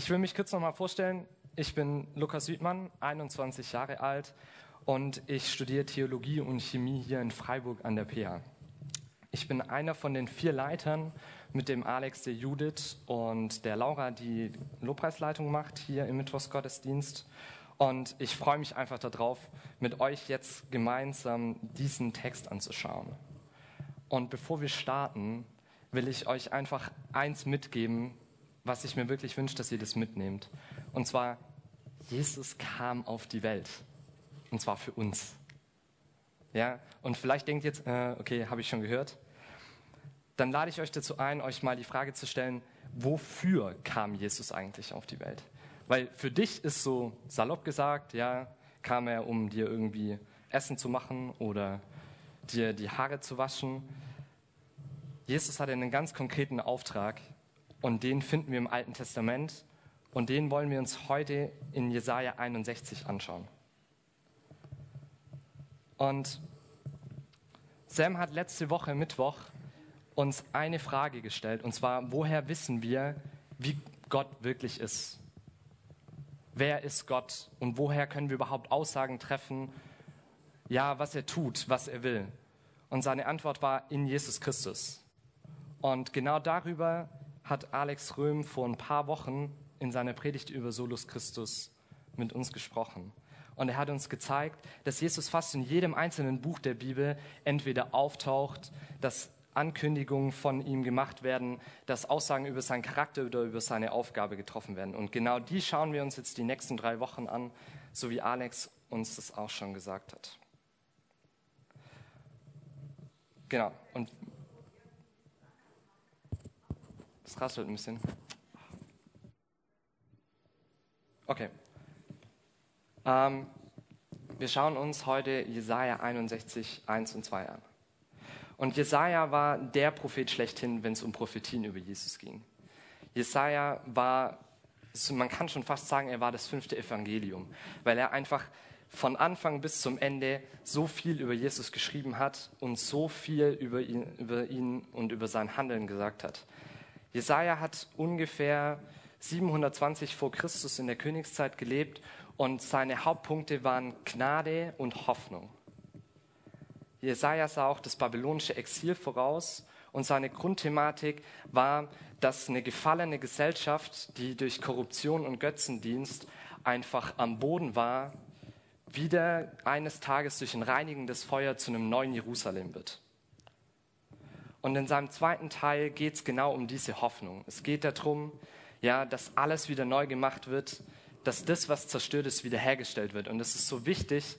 Ich will mich kurz nochmal vorstellen. Ich bin Lukas Südmann, 21 Jahre alt und ich studiere Theologie und Chemie hier in Freiburg an der PH. Ich bin einer von den vier Leitern mit dem Alex, der Judith und der Laura, die Lobpreisleitung macht hier im Mittwochsgottesdienst. Und ich freue mich einfach darauf, mit euch jetzt gemeinsam diesen Text anzuschauen. Und bevor wir starten, will ich euch einfach eins mitgeben, was ich mir wirklich wünsche, dass ihr das mitnehmt. Und zwar, Jesus kam auf die Welt. Und zwar für uns. Ja, und vielleicht denkt jetzt, äh, okay, habe ich schon gehört. Dann lade ich euch dazu ein, euch mal die Frage zu stellen, wofür kam Jesus eigentlich auf die Welt? Weil für dich ist so salopp gesagt, ja, kam er, um dir irgendwie Essen zu machen oder dir die Haare zu waschen. Jesus hatte einen ganz konkreten Auftrag und den finden wir im Alten Testament und den wollen wir uns heute in Jesaja 61 anschauen. Und Sam hat letzte Woche Mittwoch uns eine Frage gestellt, und zwar, woher wissen wir, wie Gott wirklich ist? Wer ist Gott und woher können wir überhaupt Aussagen treffen, ja, was er tut, was er will? Und seine Antwort war in Jesus Christus. Und genau darüber hat Alex Röhm vor ein paar Wochen in seiner Predigt über Solus Christus mit uns gesprochen. Und er hat uns gezeigt, dass Jesus fast in jedem einzelnen Buch der Bibel entweder auftaucht, dass Ankündigungen von ihm gemacht werden, dass Aussagen über seinen Charakter oder über seine Aufgabe getroffen werden. Und genau die schauen wir uns jetzt die nächsten drei Wochen an, so wie Alex uns das auch schon gesagt hat. Genau. Und das rasselt ein bisschen. Okay. Ähm, wir schauen uns heute Jesaja 61, 1 und 2 an. Und Jesaja war der Prophet schlechthin, wenn es um Prophetien über Jesus ging. Jesaja war, man kann schon fast sagen, er war das fünfte Evangelium, weil er einfach von Anfang bis zum Ende so viel über Jesus geschrieben hat und so viel über ihn, über ihn und über sein Handeln gesagt hat. Jesaja hat ungefähr 720 vor Christus in der Königszeit gelebt und seine Hauptpunkte waren Gnade und Hoffnung. Jesaja sah auch das babylonische Exil voraus und seine Grundthematik war, dass eine gefallene Gesellschaft, die durch Korruption und Götzendienst einfach am Boden war, wieder eines Tages durch ein reinigendes Feuer zu einem neuen Jerusalem wird. Und in seinem zweiten Teil geht es genau um diese Hoffnung. Es geht darum, ja, dass alles wieder neu gemacht wird, dass das, was zerstört ist, wiederhergestellt wird. Und das ist so wichtig,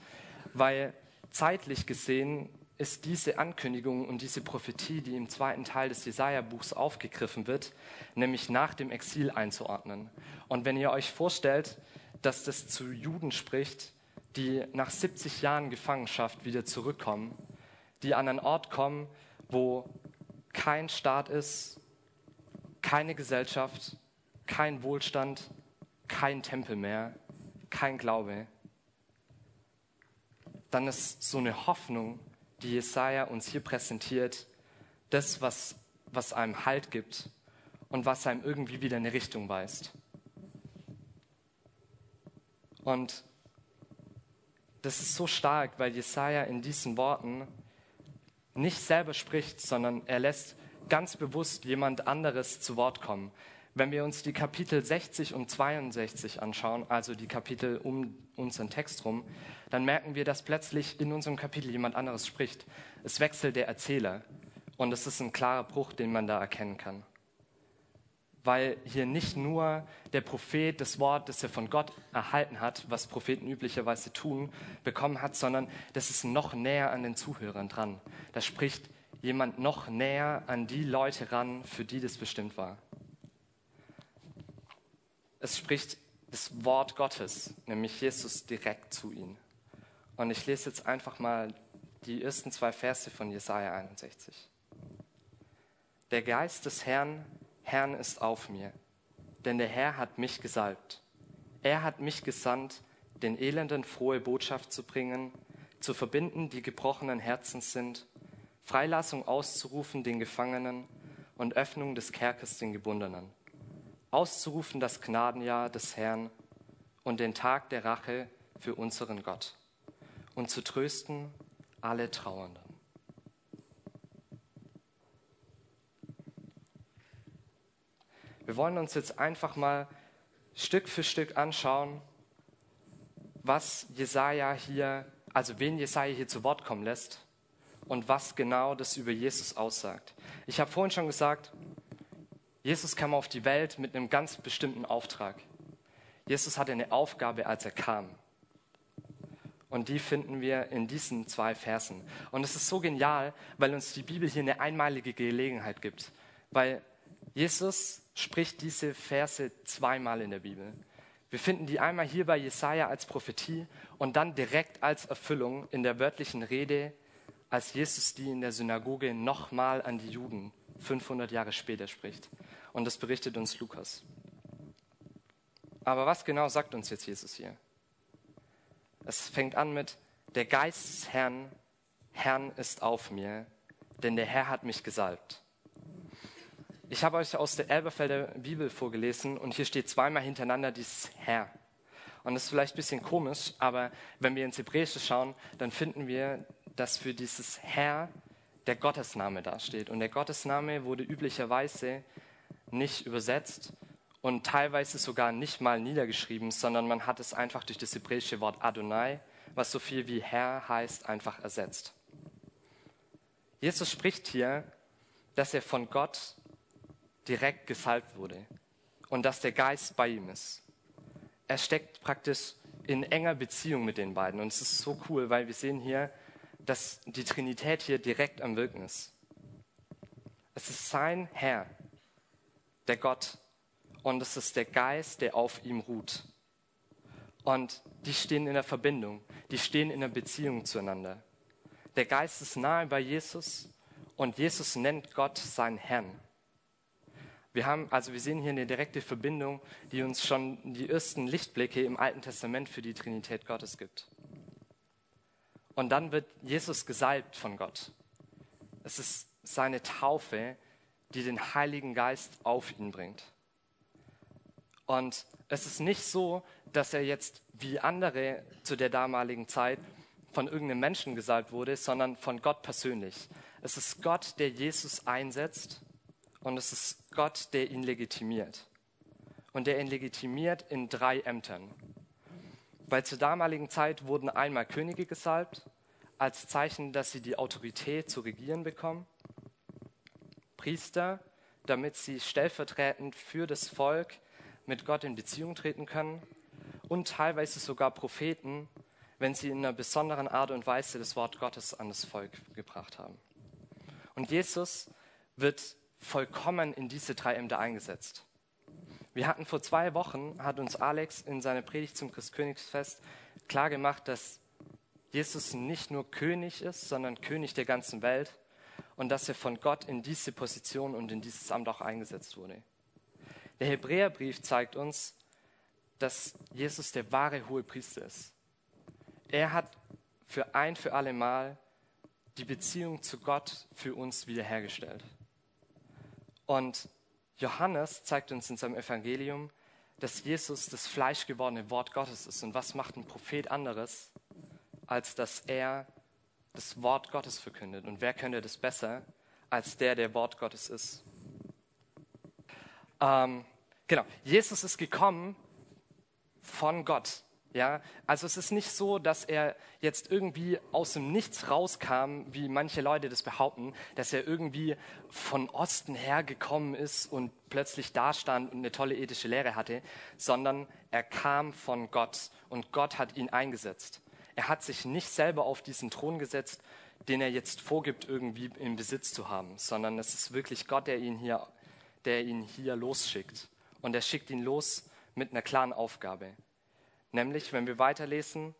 weil zeitlich gesehen ist diese Ankündigung und diese Prophetie, die im zweiten Teil des Jesaja-Buchs aufgegriffen wird, nämlich nach dem Exil einzuordnen. Und wenn ihr euch vorstellt, dass das zu Juden spricht, die nach 70 Jahren Gefangenschaft wieder zurückkommen, die an einen Ort kommen, wo kein Staat ist, keine Gesellschaft, kein Wohlstand, kein Tempel mehr, kein Glaube, dann ist so eine Hoffnung, die Jesaja uns hier präsentiert, das, was, was einem Halt gibt und was einem irgendwie wieder eine Richtung weist. Und das ist so stark, weil Jesaja in diesen Worten nicht selber spricht, sondern er lässt ganz bewusst jemand anderes zu Wort kommen. Wenn wir uns die Kapitel 60 und 62 anschauen, also die Kapitel um unseren Text rum, dann merken wir, dass plötzlich in unserem Kapitel jemand anderes spricht. Es wechselt der Erzähler und es ist ein klarer Bruch, den man da erkennen kann. Weil hier nicht nur der Prophet das Wort, das er von Gott erhalten hat, was Propheten üblicherweise tun, bekommen hat, sondern das ist noch näher an den Zuhörern dran. Da spricht jemand noch näher an die Leute ran, für die das bestimmt war. Es spricht das Wort Gottes, nämlich Jesus, direkt zu ihnen. Und ich lese jetzt einfach mal die ersten zwei Verse von Jesaja 61. Der Geist des Herrn, Herrn ist auf mir, denn der Herr hat mich gesalbt. Er hat mich gesandt, den Elenden frohe Botschaft zu bringen, zu verbinden, die gebrochenen Herzens sind, Freilassung auszurufen den Gefangenen und Öffnung des Kerkers den Gebundenen auszurufen das Gnadenjahr des Herrn und den Tag der Rache für unseren Gott und zu trösten alle Trauernden. Wir wollen uns jetzt einfach mal Stück für Stück anschauen, was Jesaja hier, also wen Jesaja hier zu Wort kommen lässt und was genau das über Jesus aussagt. Ich habe vorhin schon gesagt, Jesus kam auf die Welt mit einem ganz bestimmten Auftrag. Jesus hatte eine Aufgabe, als er kam. Und die finden wir in diesen zwei Versen. Und es ist so genial, weil uns die Bibel hier eine einmalige Gelegenheit gibt. Weil Jesus spricht diese Verse zweimal in der Bibel. Wir finden die einmal hier bei Jesaja als Prophetie und dann direkt als Erfüllung in der wörtlichen Rede, als Jesus die in der Synagoge nochmal an die Juden 500 Jahre später spricht. Und das berichtet uns Lukas. Aber was genau sagt uns jetzt Jesus hier? Es fängt an mit, der Geist des Herrn, Herrn ist auf mir, denn der Herr hat mich gesalbt. Ich habe euch aus der Elberfelder Bibel vorgelesen und hier steht zweimal hintereinander dieses Herr. Und das ist vielleicht ein bisschen komisch, aber wenn wir ins Hebräische schauen, dann finden wir, dass für dieses Herr der Gottesname dasteht. Und der Gottesname wurde üblicherweise nicht übersetzt und teilweise sogar nicht mal niedergeschrieben, sondern man hat es einfach durch das hebräische Wort Adonai, was so viel wie Herr heißt, einfach ersetzt. Jesus spricht hier, dass er von Gott direkt gesalbt wurde und dass der Geist bei ihm ist. Er steckt praktisch in enger Beziehung mit den beiden und es ist so cool, weil wir sehen hier, dass die Trinität hier direkt am Wirken ist. Es ist sein Herr, der Gott, und es ist der Geist, der auf ihm ruht. Und die stehen in der Verbindung, die stehen in der Beziehung zueinander. Der Geist ist nahe bei Jesus und Jesus nennt Gott seinen Herrn. Wir haben, also wir sehen hier eine direkte Verbindung, die uns schon die ersten Lichtblicke im Alten Testament für die Trinität Gottes gibt. Und dann wird Jesus gesalbt von Gott. Es ist seine Taufe, die den Heiligen Geist auf ihn bringt. Und es ist nicht so, dass er jetzt wie andere zu der damaligen Zeit von irgendeinem Menschen gesalbt wurde, sondern von Gott persönlich. Es ist Gott, der Jesus einsetzt und es ist Gott, der ihn legitimiert. Und der ihn legitimiert in drei Ämtern. Weil zur damaligen Zeit wurden einmal Könige gesalbt, als Zeichen, dass sie die Autorität zu regieren bekommen. Priester, damit sie stellvertretend für das Volk mit Gott in Beziehung treten können. Und teilweise sogar Propheten, wenn sie in einer besonderen Art und Weise das Wort Gottes an das Volk gebracht haben. Und Jesus wird vollkommen in diese drei Ämter eingesetzt. Wir hatten vor zwei Wochen, hat uns Alex in seiner Predigt zum Christkönigsfest klar gemacht, dass Jesus nicht nur König ist, sondern König der ganzen Welt und dass er von Gott in diese Position und in dieses Amt auch eingesetzt wurde. Der Hebräerbrief zeigt uns, dass Jesus der wahre hohe Priester ist. Er hat für ein für alle Mal die Beziehung zu Gott für uns wiederhergestellt. Und Johannes zeigt uns in seinem Evangelium, dass Jesus das fleischgewordene Wort Gottes ist. Und was macht ein Prophet anderes, als dass er das Wort Gottes verkündet? Und wer könnte das besser, als der, der Wort Gottes ist? Ähm, genau, Jesus ist gekommen von Gott. Ja, also es ist nicht so, dass er jetzt irgendwie aus dem Nichts rauskam, wie manche Leute das behaupten, dass er irgendwie von Osten hergekommen ist und plötzlich dastand und eine tolle ethische Lehre hatte, sondern er kam von Gott und Gott hat ihn eingesetzt. Er hat sich nicht selber auf diesen Thron gesetzt, den er jetzt vorgibt, irgendwie im Besitz zu haben, sondern es ist wirklich Gott, der ihn hier, der ihn hier losschickt. Und er schickt ihn los mit einer klaren Aufgabe. Nämlich, wenn wir weiterlesen,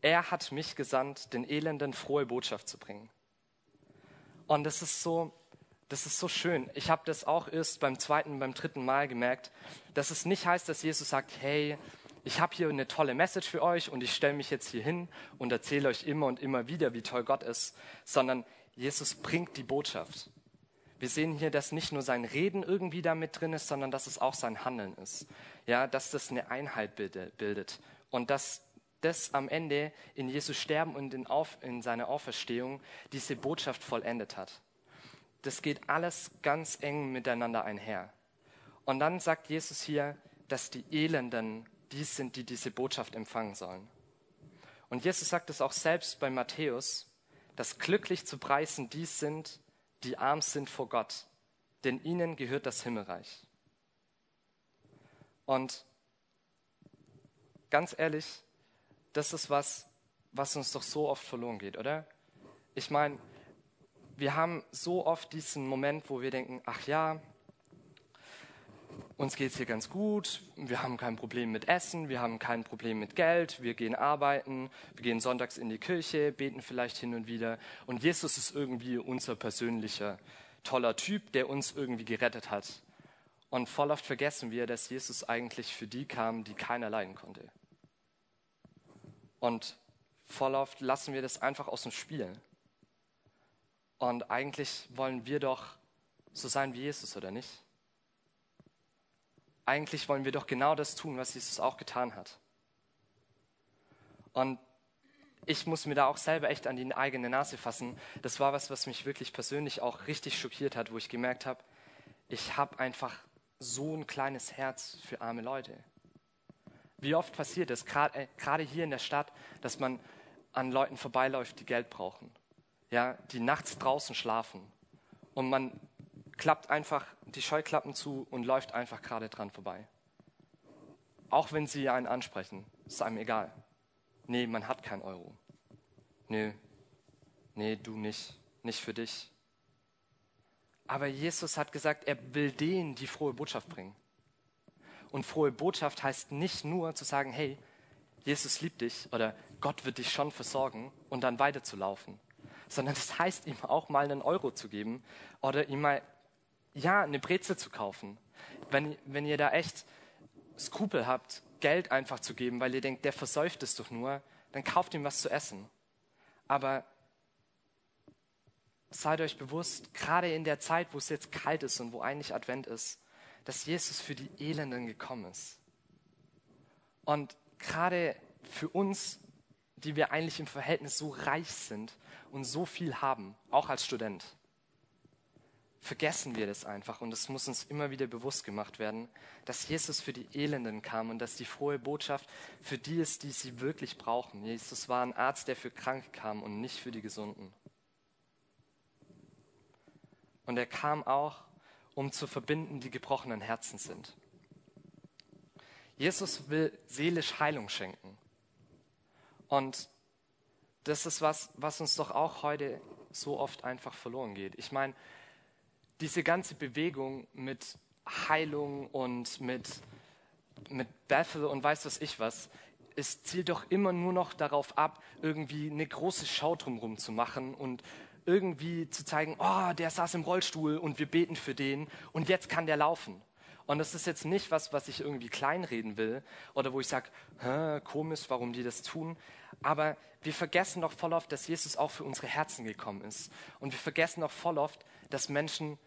er hat mich gesandt, den Elenden frohe Botschaft zu bringen. Und das ist so, das ist so schön. Ich habe das auch erst beim zweiten, beim dritten Mal gemerkt, dass es nicht heißt, dass Jesus sagt, hey, ich habe hier eine tolle Message für euch und ich stelle mich jetzt hier hin und erzähle euch immer und immer wieder, wie toll Gott ist, sondern Jesus bringt die Botschaft. Wir sehen hier, dass nicht nur sein Reden irgendwie da mit drin ist, sondern dass es auch sein Handeln ist. Ja, dass das eine Einheit bildet. Und dass das am Ende in Jesus Sterben und in, Auf, in seiner Auferstehung diese Botschaft vollendet hat. Das geht alles ganz eng miteinander einher. Und dann sagt Jesus hier, dass die Elenden die sind, die diese Botschaft empfangen sollen. Und Jesus sagt es auch selbst bei Matthäus, dass glücklich zu preisen die sind, die arm sind vor Gott, denn ihnen gehört das Himmelreich. Und ganz ehrlich, das ist was, was uns doch so oft verloren geht, oder? Ich meine, wir haben so oft diesen Moment, wo wir denken, ach ja, uns geht es hier ganz gut, wir haben kein Problem mit Essen, wir haben kein Problem mit Geld, wir gehen arbeiten, wir gehen sonntags in die Kirche, beten vielleicht hin und wieder. Und Jesus ist irgendwie unser persönlicher, toller Typ, der uns irgendwie gerettet hat. Und voll oft vergessen wir, dass Jesus eigentlich für die kam, die keiner leiden konnte. Und voll oft lassen wir das einfach aus dem Spiel. Und eigentlich wollen wir doch so sein wie Jesus, oder nicht? Eigentlich wollen wir doch genau das tun, was Jesus auch getan hat. Und ich muss mir da auch selber echt an die eigene Nase fassen. Das war was, was mich wirklich persönlich auch richtig schockiert hat, wo ich gemerkt habe, ich habe einfach so ein kleines Herz für arme Leute. Wie oft passiert es, äh, gerade hier in der Stadt, dass man an Leuten vorbeiläuft, die Geld brauchen, ja, die nachts draußen schlafen und man klappt einfach die Scheuklappen zu und läuft einfach gerade dran vorbei. Auch wenn sie einen ansprechen, ist einem egal. Nee, man hat kein Euro. Nee, nee, du nicht, nicht für dich. Aber Jesus hat gesagt, er will denen die frohe Botschaft bringen. Und frohe Botschaft heißt nicht nur zu sagen, hey, Jesus liebt dich oder Gott wird dich schon versorgen und dann weiterzulaufen, sondern das heißt ihm auch mal einen Euro zu geben oder ihm mal ja, eine Brezel zu kaufen. Wenn, wenn ihr da echt Skrupel habt, Geld einfach zu geben, weil ihr denkt, der versäuft es doch nur, dann kauft ihm was zu essen. Aber seid euch bewusst, gerade in der Zeit, wo es jetzt kalt ist und wo eigentlich Advent ist, dass Jesus für die Elenden gekommen ist. Und gerade für uns, die wir eigentlich im Verhältnis so reich sind und so viel haben, auch als Student, vergessen wir das einfach und es muss uns immer wieder bewusst gemacht werden, dass Jesus für die Elenden kam und dass die frohe Botschaft für die ist, die sie wirklich brauchen. Jesus war ein Arzt, der für Kranke kam und nicht für die Gesunden. Und er kam auch, um zu verbinden, die gebrochenen Herzen sind. Jesus will seelisch Heilung schenken. Und das ist was, was uns doch auch heute so oft einfach verloren geht. Ich meine, diese ganze Bewegung mit Heilung und mit, mit Bethel und weiß was ich was, es zielt doch immer nur noch darauf ab, irgendwie eine große Schau drumherum zu machen und irgendwie zu zeigen, oh, der saß im Rollstuhl und wir beten für den und jetzt kann der laufen. Und das ist jetzt nicht was, was ich irgendwie kleinreden will oder wo ich sage, komisch, warum die das tun. Aber wir vergessen doch voll oft, dass Jesus auch für unsere Herzen gekommen ist. Und wir vergessen doch voll oft, dass Menschen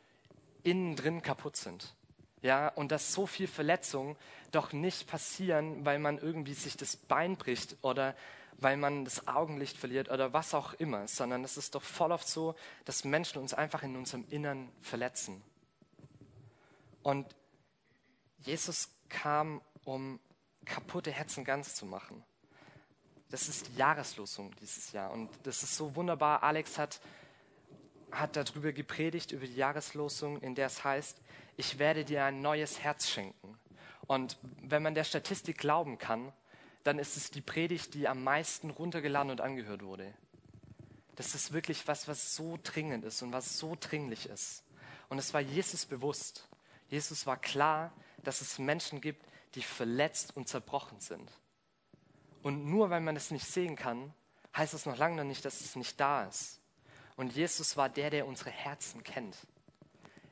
innen drin kaputt sind. Ja, und dass so viel Verletzungen doch nicht passieren, weil man irgendwie sich das Bein bricht oder weil man das Augenlicht verliert oder was auch immer, sondern es ist doch voll oft so, dass Menschen uns einfach in unserem Innern verletzen. Und Jesus kam, um kaputte Herzen ganz zu machen. Das ist die Jahreslosung dieses Jahr. Und das ist so wunderbar. Alex hat hat darüber gepredigt, über die Jahreslosung, in der es heißt, ich werde dir ein neues Herz schenken. Und wenn man der Statistik glauben kann, dann ist es die Predigt, die am meisten runtergeladen und angehört wurde. Das ist wirklich was, was so dringend ist und was so dringlich ist. Und es war Jesus bewusst. Jesus war klar, dass es Menschen gibt, die verletzt und zerbrochen sind. Und nur weil man es nicht sehen kann, heißt es noch lange nicht, dass es nicht da ist. Und Jesus war der, der unsere Herzen kennt.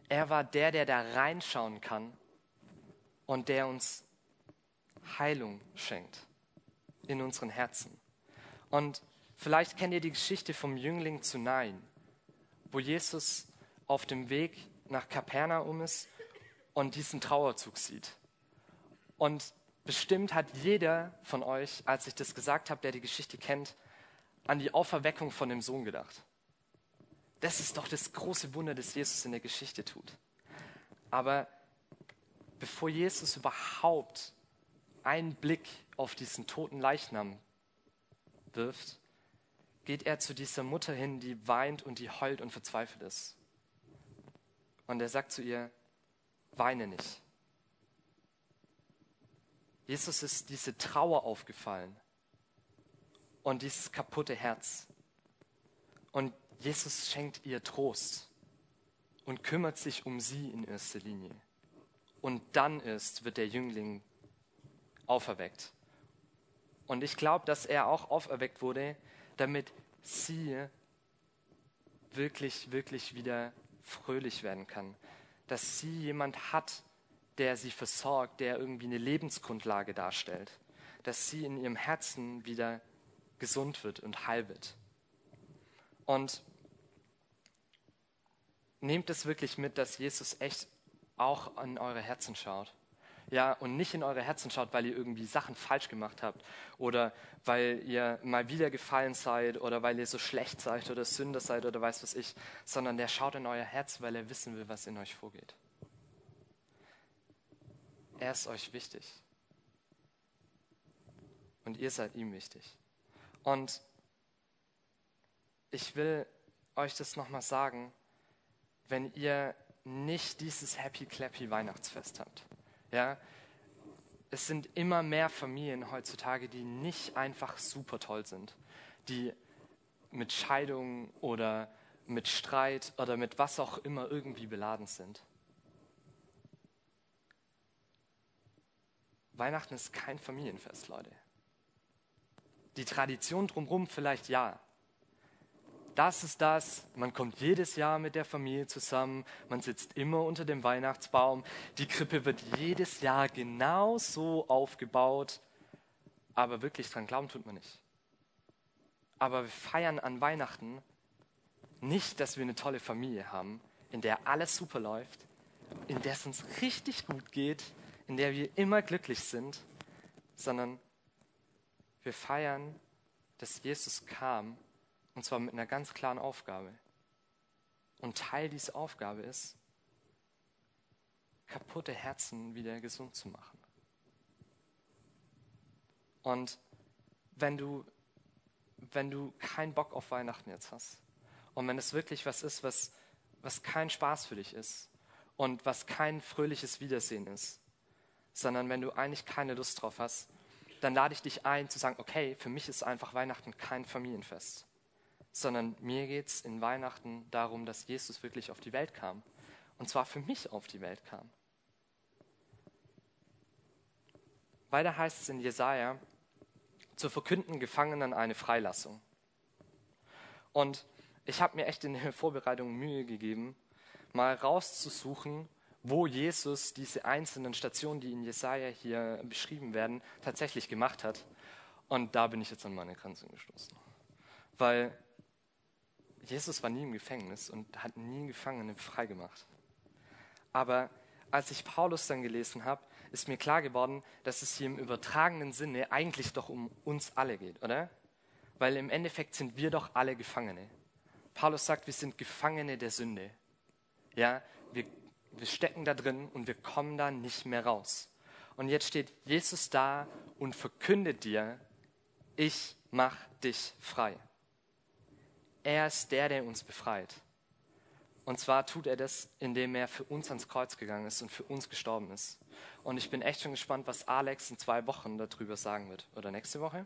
Er war der, der da reinschauen kann und der uns Heilung schenkt in unseren Herzen. Und vielleicht kennt ihr die Geschichte vom Jüngling zu Nein, wo Jesus auf dem Weg nach Kapernaum ist und diesen Trauerzug sieht. Und bestimmt hat jeder von euch, als ich das gesagt habe, der die Geschichte kennt, an die Auferweckung von dem Sohn gedacht. Das ist doch das große Wunder, das Jesus in der Geschichte tut. Aber bevor Jesus überhaupt einen Blick auf diesen toten Leichnam wirft, geht er zu dieser Mutter hin, die weint und die heult und verzweifelt ist. Und er sagt zu ihr, weine nicht. Jesus ist diese Trauer aufgefallen und dieses kaputte Herz. Und Jesus schenkt ihr Trost und kümmert sich um sie in erster Linie. Und dann ist, wird der Jüngling auferweckt. Und ich glaube, dass er auch auferweckt wurde, damit sie wirklich, wirklich wieder fröhlich werden kann. Dass sie jemand hat, der sie versorgt, der irgendwie eine Lebensgrundlage darstellt. Dass sie in ihrem Herzen wieder gesund wird und heil wird. Und nehmt es wirklich mit, dass Jesus echt auch an eure Herzen schaut. Ja, und nicht in eure Herzen schaut, weil ihr irgendwie Sachen falsch gemacht habt oder weil ihr mal wieder gefallen seid oder weil ihr so schlecht seid oder Sünder seid oder weiß was ich, sondern der schaut in euer Herz, weil er wissen will, was in euch vorgeht. Er ist euch wichtig. Und ihr seid ihm wichtig. Und ich will euch das nochmal sagen, wenn ihr nicht dieses Happy Clappy Weihnachtsfest habt. Ja, es sind immer mehr Familien heutzutage, die nicht einfach super toll sind, die mit Scheidung oder mit Streit oder mit was auch immer irgendwie beladen sind. Weihnachten ist kein Familienfest, Leute. Die Tradition drumherum vielleicht ja, das ist das. Man kommt jedes Jahr mit der Familie zusammen. Man sitzt immer unter dem Weihnachtsbaum. Die Krippe wird jedes Jahr genau so aufgebaut. Aber wirklich dran glauben tut man nicht. Aber wir feiern an Weihnachten nicht, dass wir eine tolle Familie haben, in der alles super läuft, in der es uns richtig gut geht, in der wir immer glücklich sind, sondern wir feiern, dass Jesus kam und zwar mit einer ganz klaren Aufgabe. Und Teil dieser Aufgabe ist, kaputte Herzen wieder gesund zu machen. Und wenn du, wenn du keinen Bock auf Weihnachten jetzt hast und wenn es wirklich was ist, was, was kein Spaß für dich ist und was kein fröhliches Wiedersehen ist, sondern wenn du eigentlich keine Lust drauf hast, dann lade ich dich ein zu sagen, okay, für mich ist einfach Weihnachten kein Familienfest sondern mir geht es in Weihnachten darum, dass Jesus wirklich auf die Welt kam. Und zwar für mich auf die Welt kam. Weiter heißt es in Jesaja, zu verkünden Gefangenen eine Freilassung. Und ich habe mir echt in der Vorbereitung Mühe gegeben, mal rauszusuchen, wo Jesus diese einzelnen Stationen, die in Jesaja hier beschrieben werden, tatsächlich gemacht hat. Und da bin ich jetzt an meine Grenzen gestoßen. Weil Jesus war nie im Gefängnis und hat nie einen Gefangenen freigemacht. Aber als ich Paulus dann gelesen habe, ist mir klar geworden, dass es hier im übertragenen Sinne eigentlich doch um uns alle geht, oder? Weil im Endeffekt sind wir doch alle Gefangene. Paulus sagt, wir sind Gefangene der Sünde. Ja, wir, wir stecken da drin und wir kommen da nicht mehr raus. Und jetzt steht Jesus da und verkündet dir, ich mach dich frei. Er ist der, der uns befreit. Und zwar tut er das, indem er für uns ans Kreuz gegangen ist und für uns gestorben ist. Und ich bin echt schon gespannt, was Alex in zwei Wochen darüber sagen wird. Oder nächste Woche?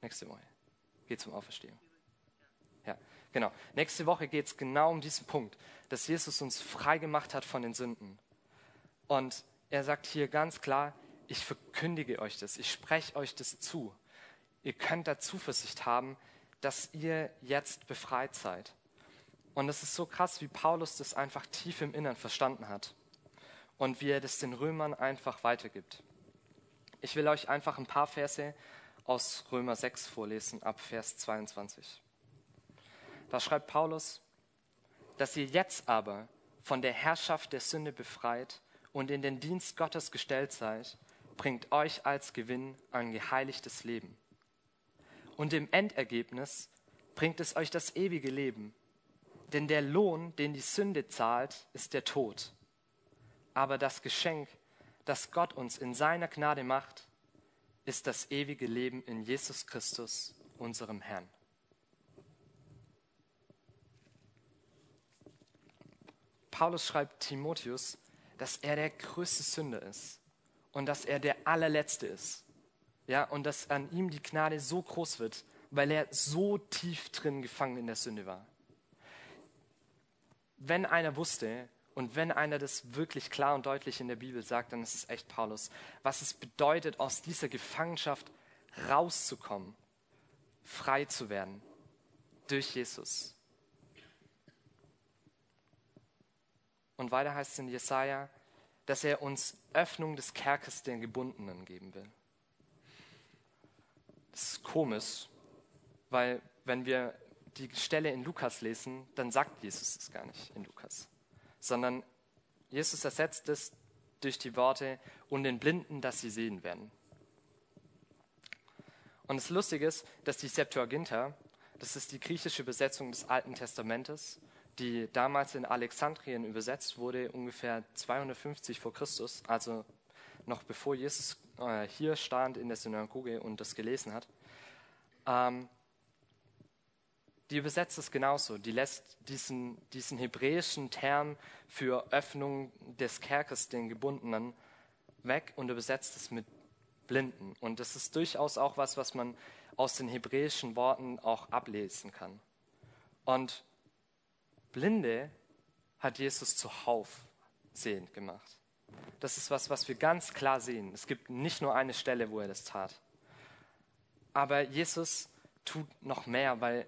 Nächste Woche. Geht zum Auferstehung. Ja, genau. Nächste Woche geht es genau um diesen Punkt, dass Jesus uns frei gemacht hat von den Sünden. Und er sagt hier ganz klar, ich verkündige euch das, ich spreche euch das zu. Ihr könnt da Zuversicht haben, dass ihr jetzt befreit seid. Und es ist so krass, wie Paulus das einfach tief im Innern verstanden hat und wie er das den Römern einfach weitergibt. Ich will euch einfach ein paar Verse aus Römer 6 vorlesen, ab Vers 22. Da schreibt Paulus, dass ihr jetzt aber von der Herrschaft der Sünde befreit und in den Dienst Gottes gestellt seid, bringt euch als Gewinn ein geheiligtes Leben. Und im Endergebnis bringt es euch das ewige Leben. Denn der Lohn, den die Sünde zahlt, ist der Tod. Aber das Geschenk, das Gott uns in seiner Gnade macht, ist das ewige Leben in Jesus Christus, unserem Herrn. Paulus schreibt Timotheus, dass er der größte Sünder ist und dass er der allerletzte ist. Ja, und dass an ihm die Gnade so groß wird, weil er so tief drin gefangen in der Sünde war. Wenn einer wusste, und wenn einer das wirklich klar und deutlich in der Bibel sagt, dann ist es echt Paulus, was es bedeutet, aus dieser Gefangenschaft rauszukommen, frei zu werden durch Jesus. Und weiter heißt es in Jesaja, dass er uns Öffnung des Kerkers den Gebundenen geben will. Ist komisch, weil wenn wir die Stelle in Lukas lesen, dann sagt Jesus es gar nicht in Lukas sondern Jesus ersetzt es durch die Worte und den Blinden, dass sie sehen werden. Und das Lustige ist, dass die Septuaginta, das ist die griechische Übersetzung des Alten Testamentes, die damals in Alexandrien übersetzt wurde, ungefähr 250 vor Christus, also noch bevor Jesus äh, hier stand in der Synagoge und das gelesen hat. Ähm, die übersetzt es genauso. Die lässt diesen, diesen hebräischen Term für Öffnung des Kerkers, den Gebundenen, weg und übersetzt es mit Blinden. Und das ist durchaus auch was, was man aus den hebräischen Worten auch ablesen kann. Und Blinde hat Jesus zuhauf sehend gemacht. Das ist was, was wir ganz klar sehen. Es gibt nicht nur eine Stelle, wo er das tat. Aber Jesus tut noch mehr, weil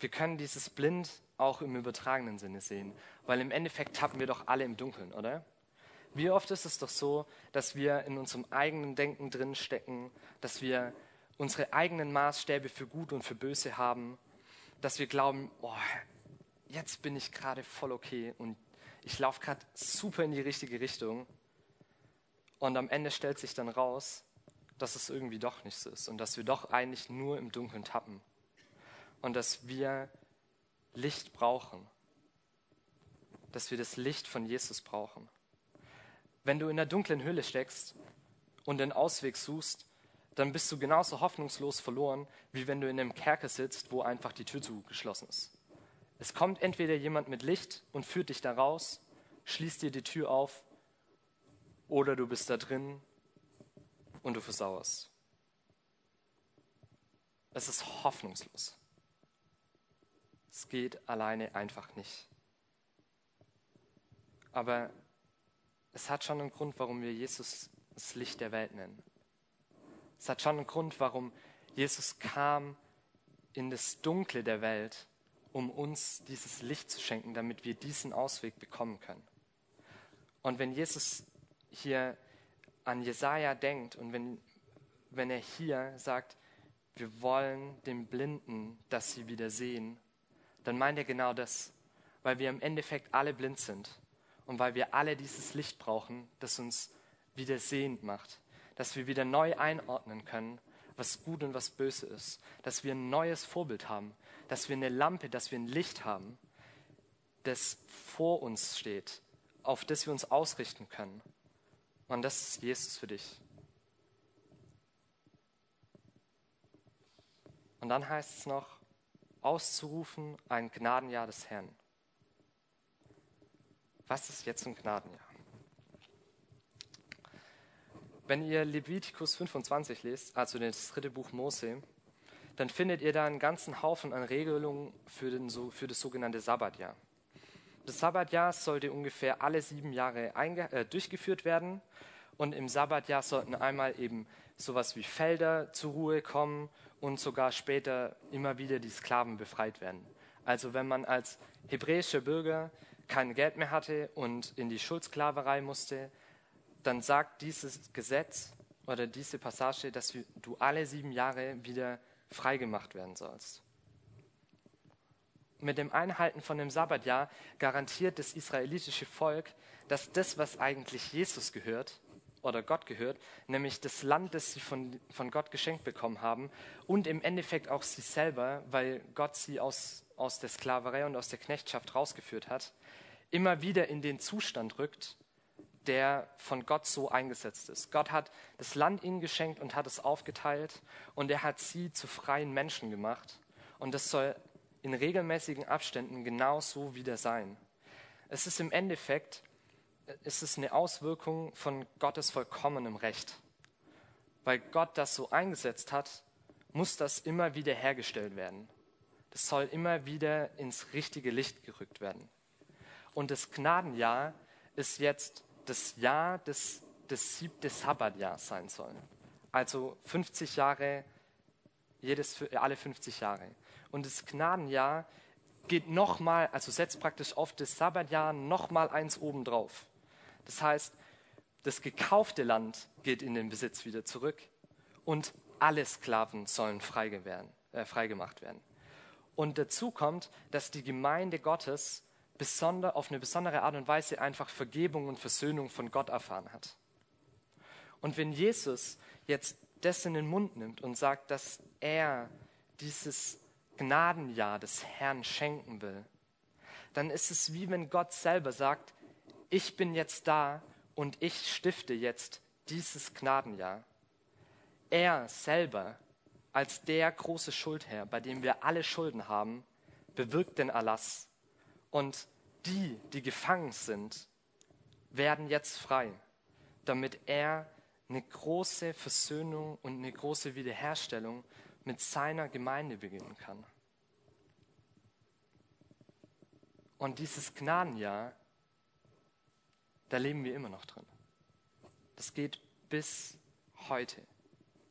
wir können dieses Blind auch im übertragenen Sinne sehen, weil im Endeffekt tappen wir doch alle im Dunkeln, oder? Wie oft ist es doch so, dass wir in unserem eigenen Denken drin stecken, dass wir unsere eigenen Maßstäbe für gut und für böse haben, dass wir glauben, oh, jetzt bin ich gerade voll okay und ich laufe gerade super in die richtige Richtung. Und am Ende stellt sich dann raus, dass es irgendwie doch nicht so ist und dass wir doch eigentlich nur im Dunkeln tappen und dass wir Licht brauchen. Dass wir das Licht von Jesus brauchen. Wenn du in der dunklen Höhle steckst und den Ausweg suchst, dann bist du genauso hoffnungslos verloren, wie wenn du in einem Kerker sitzt, wo einfach die Tür zugeschlossen ist. Es kommt entweder jemand mit Licht und führt dich da raus, schließt dir die Tür auf, oder du bist da drin und du versauerst. Es ist hoffnungslos. Es geht alleine einfach nicht. Aber es hat schon einen Grund, warum wir Jesus das Licht der Welt nennen. Es hat schon einen Grund, warum Jesus kam in das Dunkle der Welt, um uns dieses Licht zu schenken, damit wir diesen Ausweg bekommen können. Und wenn Jesus hier an Jesaja denkt und wenn, wenn er hier sagt, wir wollen den Blinden, dass sie wieder sehen dann meint er genau das, weil wir im Endeffekt alle blind sind und weil wir alle dieses Licht brauchen, das uns wieder sehend macht, dass wir wieder neu einordnen können, was gut und was böse ist, dass wir ein neues Vorbild haben, dass wir eine Lampe, dass wir ein Licht haben, das vor uns steht, auf das wir uns ausrichten können. Und das ist Jesus für dich. Und dann heißt es noch, auszurufen, ein Gnadenjahr des Herrn. Was ist jetzt ein Gnadenjahr? Wenn ihr Levitikus 25 lest, also das dritte Buch Mose, dann findet ihr da einen ganzen Haufen an Regelungen für, den, für das sogenannte Sabbatjahr. Das Sabbatjahr sollte ungefähr alle sieben Jahre äh, durchgeführt werden und im Sabbatjahr sollten einmal eben sowas wie Felder zur Ruhe kommen und sogar später immer wieder die Sklaven befreit werden. Also wenn man als hebräischer Bürger kein Geld mehr hatte und in die Schuldsklaverei musste, dann sagt dieses Gesetz oder diese Passage, dass du alle sieben Jahre wieder freigemacht werden sollst. mit dem Einhalten von dem Sabbatjahr garantiert das israelitische Volk, dass das, was eigentlich Jesus gehört oder Gott gehört, nämlich das Land, das sie von, von Gott geschenkt bekommen haben und im Endeffekt auch sie selber, weil Gott sie aus, aus der Sklaverei und aus der Knechtschaft rausgeführt hat, immer wieder in den Zustand rückt, der von Gott so eingesetzt ist. Gott hat das Land ihnen geschenkt und hat es aufgeteilt und er hat sie zu freien Menschen gemacht. Und das soll in regelmäßigen Abständen genauso wieder sein. Es ist im Endeffekt, es ist eine Auswirkung von Gottes vollkommenem Recht. Weil Gott das so eingesetzt hat, muss das immer wieder hergestellt werden. Das soll immer wieder ins richtige Licht gerückt werden. Und das Gnadenjahr ist jetzt das Jahr des, des siebte Sabbatjahr sein soll. Also 50 Jahre, jedes, alle 50 Jahre. Und das Gnadenjahr geht nochmal, also setzt praktisch auf das Sabbatjahr nochmal eins obendrauf. Das heißt, das gekaufte Land geht in den Besitz wieder zurück und alle Sklaven sollen freigemacht äh, freigemacht werden. Und dazu kommt, dass die Gemeinde Gottes besonder, auf eine besondere Art und Weise einfach Vergebung und Versöhnung von Gott erfahren hat. Und wenn Jesus jetzt das in den Mund nimmt und sagt, dass er dieses Gnadenjahr des Herrn schenken will, dann ist es wie wenn Gott selber sagt, ich bin jetzt da und ich stifte jetzt dieses Gnadenjahr. Er selber als der große Schuldherr, bei dem wir alle Schulden haben, bewirkt den Erlass. Und die, die gefangen sind, werden jetzt frei, damit er eine große Versöhnung und eine große Wiederherstellung mit seiner Gemeinde beginnen kann. Und dieses Gnadenjahr, da leben wir immer noch drin. Das geht bis heute.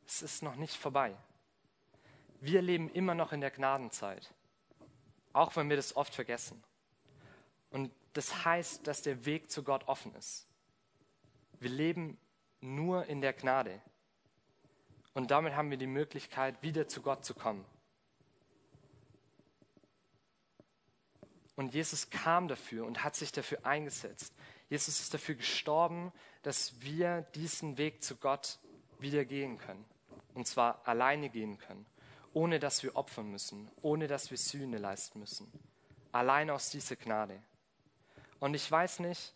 Es ist noch nicht vorbei. Wir leben immer noch in der Gnadenzeit, auch wenn wir das oft vergessen. Und das heißt, dass der Weg zu Gott offen ist. Wir leben nur in der Gnade. Und damit haben wir die Möglichkeit, wieder zu Gott zu kommen. Und Jesus kam dafür und hat sich dafür eingesetzt. Jesus ist dafür gestorben, dass wir diesen Weg zu Gott wieder gehen können. Und zwar alleine gehen können, ohne dass wir opfern müssen, ohne dass wir Sühne leisten müssen. Allein aus dieser Gnade. Und ich weiß nicht,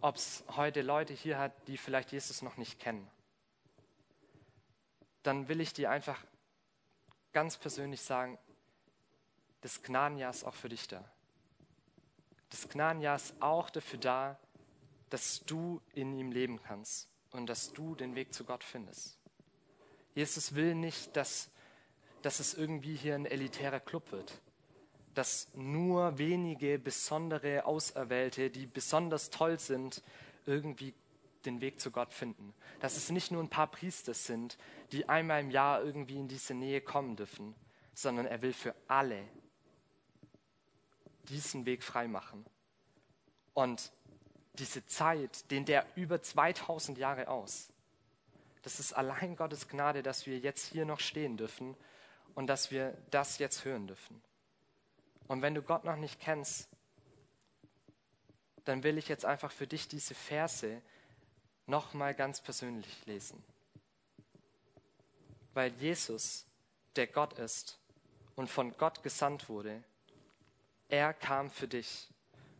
ob es heute Leute hier hat, die vielleicht Jesus noch nicht kennen. Dann will ich dir einfach ganz persönlich sagen, das Gnadenjahr ist auch für dich da. Das Gnadenjahr ist auch dafür da, dass du in ihm leben kannst und dass du den Weg zu Gott findest. Jesus will nicht, dass, dass es irgendwie hier ein elitärer Club wird, dass nur wenige besondere Auserwählte, die besonders toll sind, irgendwie den Weg zu Gott finden. Dass es nicht nur ein paar Priester sind, die einmal im Jahr irgendwie in diese Nähe kommen dürfen, sondern er will für alle diesen Weg freimachen. Und diese Zeit dehnt er über 2000 Jahre aus. Das ist allein Gottes Gnade, dass wir jetzt hier noch stehen dürfen und dass wir das jetzt hören dürfen. Und wenn du Gott noch nicht kennst, dann will ich jetzt einfach für dich diese Verse nochmal ganz persönlich lesen. Weil Jesus, der Gott ist und von Gott gesandt wurde, er kam für dich,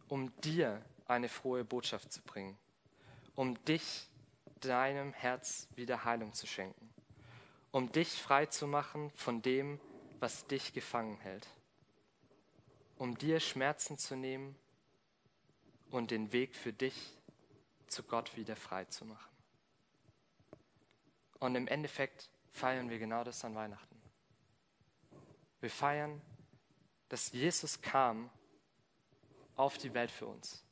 um dir eine frohe Botschaft zu bringen, um dich deinem Herz wieder Heilung zu schenken, um dich frei zu machen von dem, was dich gefangen hält, um dir Schmerzen zu nehmen und den Weg für dich zu Gott wieder frei zu machen. Und im Endeffekt feiern wir genau das an Weihnachten. Wir feiern dass Jesus kam auf die Welt für uns,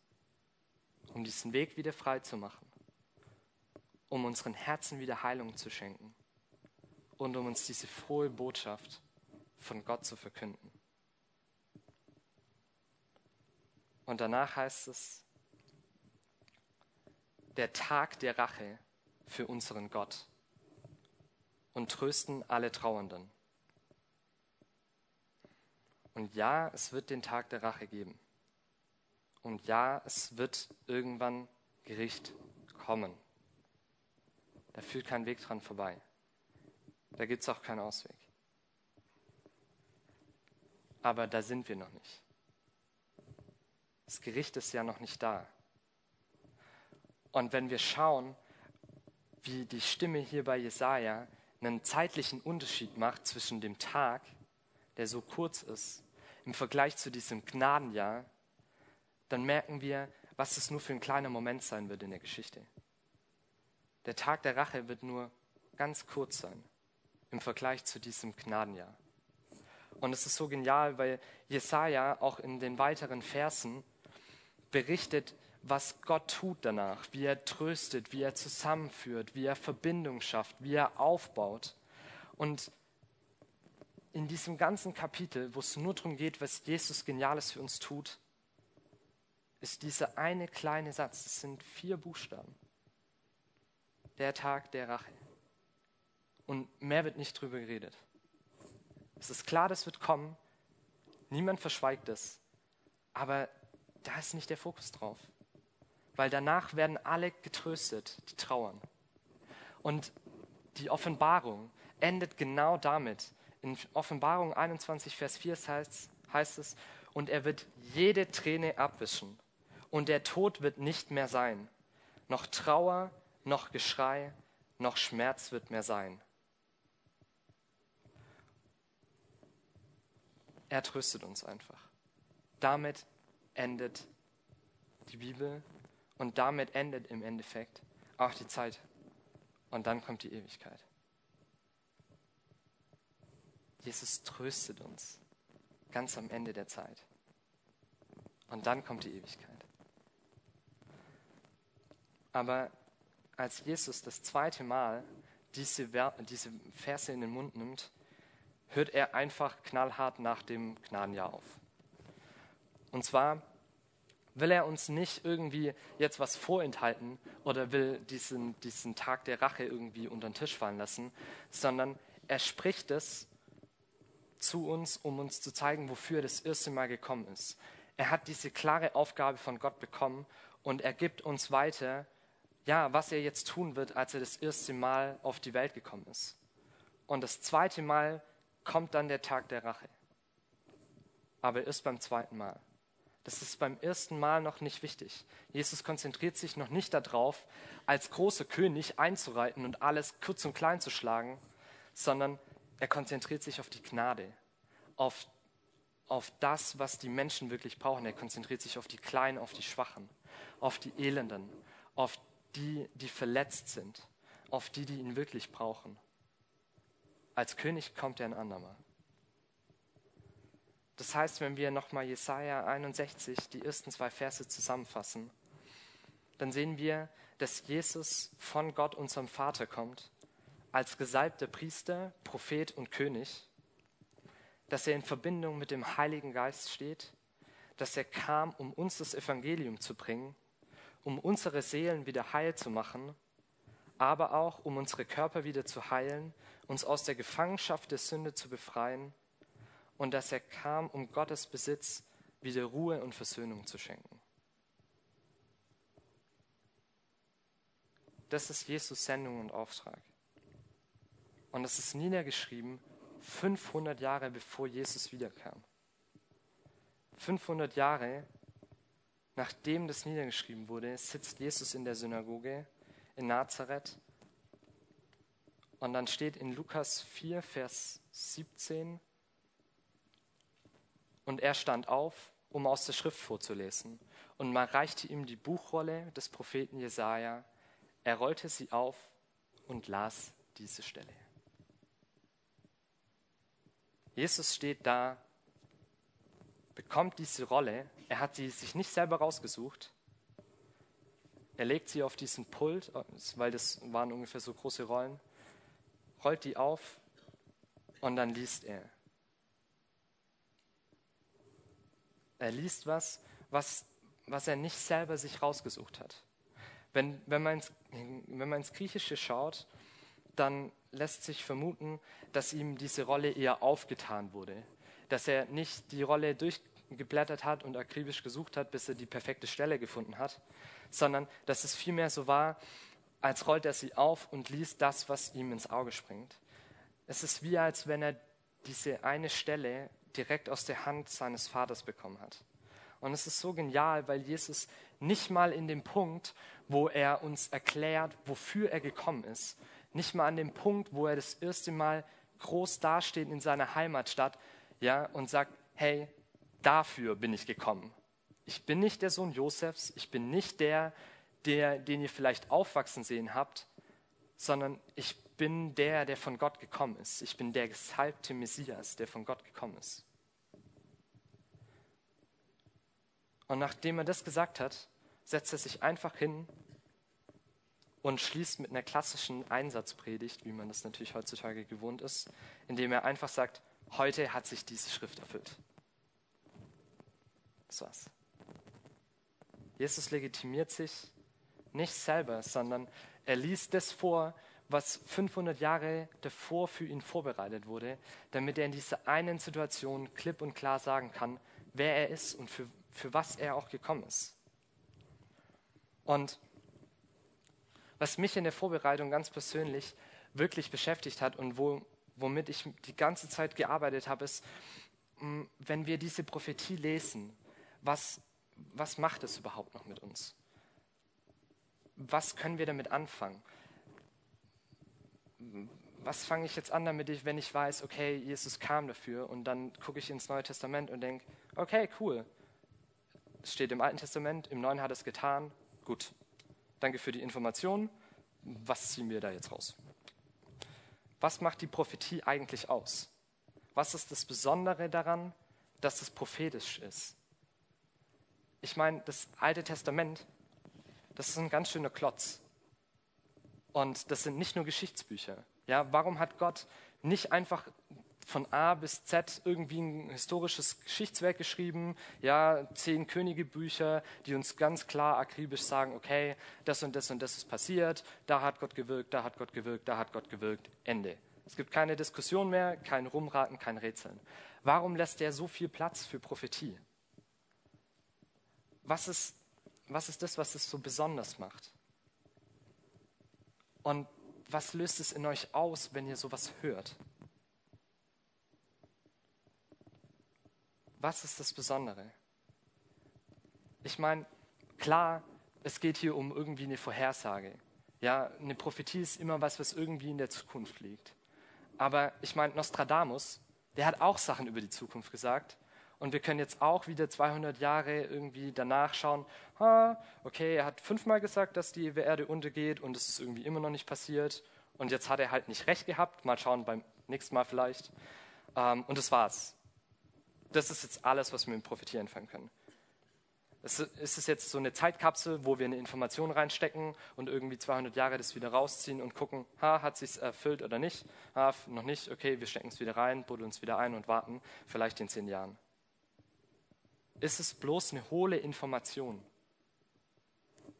um diesen Weg wieder frei zu machen, um unseren Herzen wieder Heilung zu schenken und um uns diese frohe Botschaft von Gott zu verkünden. Und danach heißt es, der Tag der Rache für unseren Gott und trösten alle Trauernden. Und ja, es wird den Tag der Rache geben. Und ja, es wird irgendwann Gericht kommen. Da führt kein Weg dran vorbei. Da gibt es auch keinen Ausweg. Aber da sind wir noch nicht. Das Gericht ist ja noch nicht da. Und wenn wir schauen, wie die Stimme hier bei Jesaja einen zeitlichen Unterschied macht zwischen dem Tag, der so kurz ist, im Vergleich zu diesem Gnadenjahr, dann merken wir, was es nur für ein kleiner Moment sein wird in der Geschichte. Der Tag der Rache wird nur ganz kurz sein im Vergleich zu diesem Gnadenjahr. Und es ist so genial, weil Jesaja auch in den weiteren Versen berichtet, was Gott tut danach, wie er tröstet, wie er zusammenführt, wie er Verbindung schafft, wie er aufbaut. Und in diesem ganzen Kapitel, wo es nur darum geht, was Jesus Geniales für uns tut, ist dieser eine kleine Satz, das sind vier Buchstaben. Der Tag der Rache. Und mehr wird nicht drüber geredet. Es ist klar, das wird kommen. Niemand verschweigt es. Aber da ist nicht der Fokus drauf. Weil danach werden alle getröstet, die trauern. Und die Offenbarung endet genau damit. In Offenbarung 21, Vers 4 heißt, heißt es, und er wird jede Träne abwischen und der Tod wird nicht mehr sein. Noch Trauer, noch Geschrei, noch Schmerz wird mehr sein. Er tröstet uns einfach. Damit endet die Bibel und damit endet im Endeffekt auch die Zeit. Und dann kommt die Ewigkeit. Jesus tröstet uns ganz am Ende der Zeit. Und dann kommt die Ewigkeit. Aber als Jesus das zweite Mal diese, diese Verse in den Mund nimmt, hört er einfach knallhart nach dem Gnadenjahr auf. Und zwar will er uns nicht irgendwie jetzt was vorenthalten oder will diesen, diesen Tag der Rache irgendwie unter den Tisch fallen lassen, sondern er spricht es zu uns, um uns zu zeigen, wofür er das erste Mal gekommen ist. Er hat diese klare Aufgabe von Gott bekommen und er gibt uns weiter, ja, was er jetzt tun wird, als er das erste Mal auf die Welt gekommen ist. Und das zweite Mal kommt dann der Tag der Rache. Aber erst beim zweiten Mal. Das ist beim ersten Mal noch nicht wichtig. Jesus konzentriert sich noch nicht darauf, als großer König einzureiten und alles kurz und klein zu schlagen, sondern er konzentriert sich auf die Gnade, auf, auf das, was die Menschen wirklich brauchen. Er konzentriert sich auf die Kleinen, auf die Schwachen, auf die Elenden, auf die, die verletzt sind, auf die, die ihn wirklich brauchen. Als König kommt er ein andermal. Das heißt, wenn wir nochmal Jesaja 61, die ersten zwei Verse zusammenfassen, dann sehen wir, dass Jesus von Gott, unserem Vater, kommt, als gesalbter Priester, Prophet und König, dass er in Verbindung mit dem Heiligen Geist steht, dass er kam, um uns das Evangelium zu bringen um unsere Seelen wieder heil zu machen, aber auch um unsere Körper wieder zu heilen, uns aus der Gefangenschaft der Sünde zu befreien und dass er kam, um Gottes Besitz wieder Ruhe und Versöhnung zu schenken. Das ist Jesus Sendung und Auftrag. Und das ist niedergeschrieben 500 Jahre bevor Jesus wiederkam. 500 Jahre Nachdem das niedergeschrieben wurde, sitzt Jesus in der Synagoge in Nazareth. Und dann steht in Lukas 4, Vers 17, und er stand auf, um aus der Schrift vorzulesen. Und man reichte ihm die Buchrolle des Propheten Jesaja. Er rollte sie auf und las diese Stelle. Jesus steht da bekommt diese Rolle. Er hat sie sich nicht selber rausgesucht. Er legt sie auf diesen Pult, weil das waren ungefähr so große Rollen, rollt die auf und dann liest er. Er liest was, was, was er nicht selber sich rausgesucht hat. Wenn, wenn, man ins, wenn man ins Griechische schaut, dann lässt sich vermuten, dass ihm diese Rolle eher aufgetan wurde dass er nicht die Rolle durchgeblättert hat und akribisch gesucht hat, bis er die perfekte Stelle gefunden hat, sondern dass es vielmehr so war, als rollt er sie auf und liest das, was ihm ins Auge springt. Es ist wie, als wenn er diese eine Stelle direkt aus der Hand seines Vaters bekommen hat. Und es ist so genial, weil Jesus nicht mal in dem Punkt, wo er uns erklärt, wofür er gekommen ist, nicht mal an dem Punkt, wo er das erste Mal groß dasteht in seiner Heimatstadt, ja, und sagt, hey, dafür bin ich gekommen. Ich bin nicht der Sohn Josefs, ich bin nicht der, der, den ihr vielleicht aufwachsen sehen habt, sondern ich bin der, der von Gott gekommen ist. Ich bin der gesalbte Messias, der von Gott gekommen ist. Und nachdem er das gesagt hat, setzt er sich einfach hin und schließt mit einer klassischen Einsatzpredigt, wie man das natürlich heutzutage gewohnt ist, indem er einfach sagt, heute hat sich diese Schrift erfüllt. Das war's. Jesus legitimiert sich nicht selber, sondern er liest das vor, was 500 Jahre davor für ihn vorbereitet wurde, damit er in dieser einen Situation klipp und klar sagen kann, wer er ist und für, für was er auch gekommen ist. Und was mich in der Vorbereitung ganz persönlich wirklich beschäftigt hat und wo, womit ich die ganze Zeit gearbeitet habe, ist, mm, wenn wir diese Prophetie lesen, was, was macht es überhaupt noch mit uns? Was können wir damit anfangen? Was fange ich jetzt an damit, wenn ich weiß, okay, Jesus kam dafür und dann gucke ich ins Neue Testament und denke, okay, cool. Es steht im Alten Testament, im Neuen hat es getan, gut. Danke für die Information. Was ziehen wir da jetzt raus? Was macht die Prophetie eigentlich aus? Was ist das Besondere daran, dass es prophetisch ist? Ich meine, das Alte Testament, das ist ein ganz schöner Klotz. Und das sind nicht nur Geschichtsbücher. Ja, warum hat Gott nicht einfach von A bis Z irgendwie ein historisches Geschichtswerk geschrieben, ja, zehn Königebücher, die uns ganz klar akribisch sagen, okay, das und das und das ist passiert, da hat Gott gewirkt, da hat Gott gewirkt, da hat Gott gewirkt, Ende. Es gibt keine Diskussion mehr, kein Rumraten, kein Rätseln. Warum lässt er so viel Platz für Prophetie? Was ist, was ist das, was es so besonders macht? Und was löst es in euch aus, wenn ihr sowas hört? Was ist das Besondere? Ich meine, klar, es geht hier um irgendwie eine Vorhersage. Ja, eine Prophetie ist immer was, was irgendwie in der Zukunft liegt. Aber ich meine, Nostradamus, der hat auch Sachen über die Zukunft gesagt. Und wir können jetzt auch wieder 200 Jahre irgendwie danach schauen, ha, okay, er hat fünfmal gesagt, dass die Erde untergeht und es ist irgendwie immer noch nicht passiert. Und jetzt hat er halt nicht recht gehabt. Mal schauen beim nächsten Mal vielleicht. Ähm, und das war's das ist jetzt alles, was wir mit Prophetie anfangen können. Es ist jetzt so eine Zeitkapsel, wo wir eine Information reinstecken und irgendwie 200 Jahre das wieder rausziehen und gucken, ha, hat sich erfüllt oder nicht? Ha, noch nicht, okay, wir stecken es wieder rein, buddeln es wieder ein und warten, vielleicht in zehn Jahren. Ist es bloß eine hohle Information?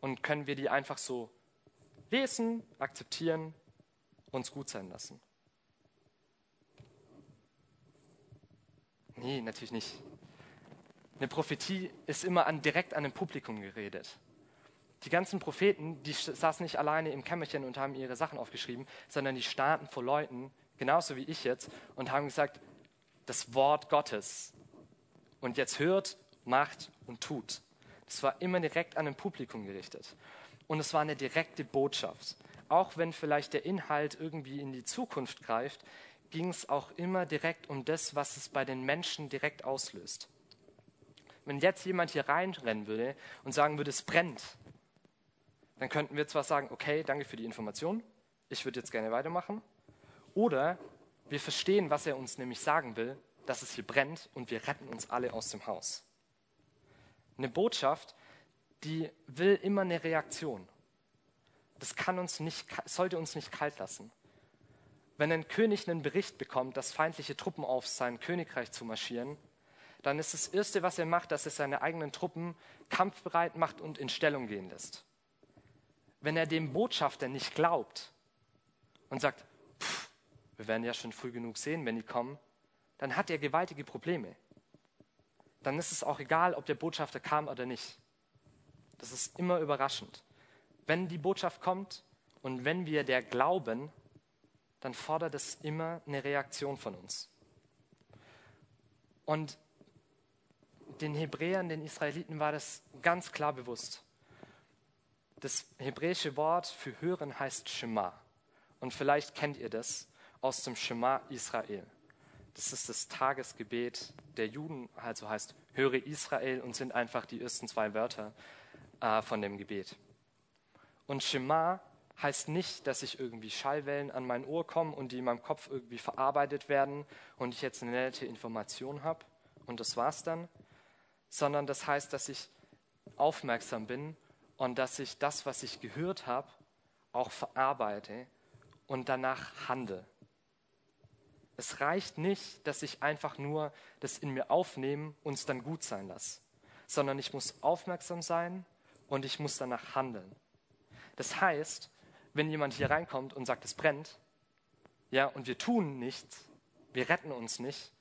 Und können wir die einfach so lesen, akzeptieren, uns gut sein lassen? Nee, natürlich nicht. Eine Prophetie ist immer an, direkt an ein Publikum geredet. Die ganzen Propheten, die saßen nicht alleine im Kämmerchen und haben ihre Sachen aufgeschrieben, sondern die standen vor Leuten, genauso wie ich jetzt, und haben gesagt, das Wort Gottes. Und jetzt hört, macht und tut. Das war immer direkt an ein Publikum gerichtet. Und es war eine direkte Botschaft. Auch wenn vielleicht der Inhalt irgendwie in die Zukunft greift, ging es auch immer direkt um das, was es bei den Menschen direkt auslöst. Wenn jetzt jemand hier reinrennen würde und sagen würde, es brennt, dann könnten wir zwar sagen, okay, danke für die Information, ich würde jetzt gerne weitermachen. Oder wir verstehen, was er uns nämlich sagen will, dass es hier brennt und wir retten uns alle aus dem Haus. Eine Botschaft, die will immer eine Reaktion. Das kann uns nicht, sollte uns nicht kalt lassen. Wenn ein König einen Bericht bekommt, dass feindliche Truppen auf sein Königreich zu marschieren, dann ist das Erste, was er macht, dass er seine eigenen Truppen kampfbereit macht und in Stellung gehen lässt. Wenn er dem Botschafter nicht glaubt und sagt, pff, wir werden ja schon früh genug sehen, wenn die kommen, dann hat er gewaltige Probleme. Dann ist es auch egal, ob der Botschafter kam oder nicht. Das ist immer überraschend. Wenn die Botschaft kommt und wenn wir der glauben, dann fordert es immer eine Reaktion von uns. Und den Hebräern, den Israeliten war das ganz klar bewusst. Das hebräische Wort für hören heißt Shema. Und vielleicht kennt ihr das aus dem Shema Israel. Das ist das Tagesgebet der Juden, also heißt höre Israel und sind einfach die ersten zwei Wörter äh, von dem Gebet. Und Shema heißt nicht, dass ich irgendwie Schallwellen an mein Ohr kommen und die in meinem Kopf irgendwie verarbeitet werden und ich jetzt eine nette Information habe und das war's dann, sondern das heißt, dass ich aufmerksam bin und dass ich das, was ich gehört habe, auch verarbeite und danach handle. Es reicht nicht, dass ich einfach nur das in mir aufnehme und es dann gut sein lasse, sondern ich muss aufmerksam sein und ich muss danach handeln. Das heißt, wenn jemand hier reinkommt und sagt, es brennt, ja, und wir tun nichts, wir retten uns nicht,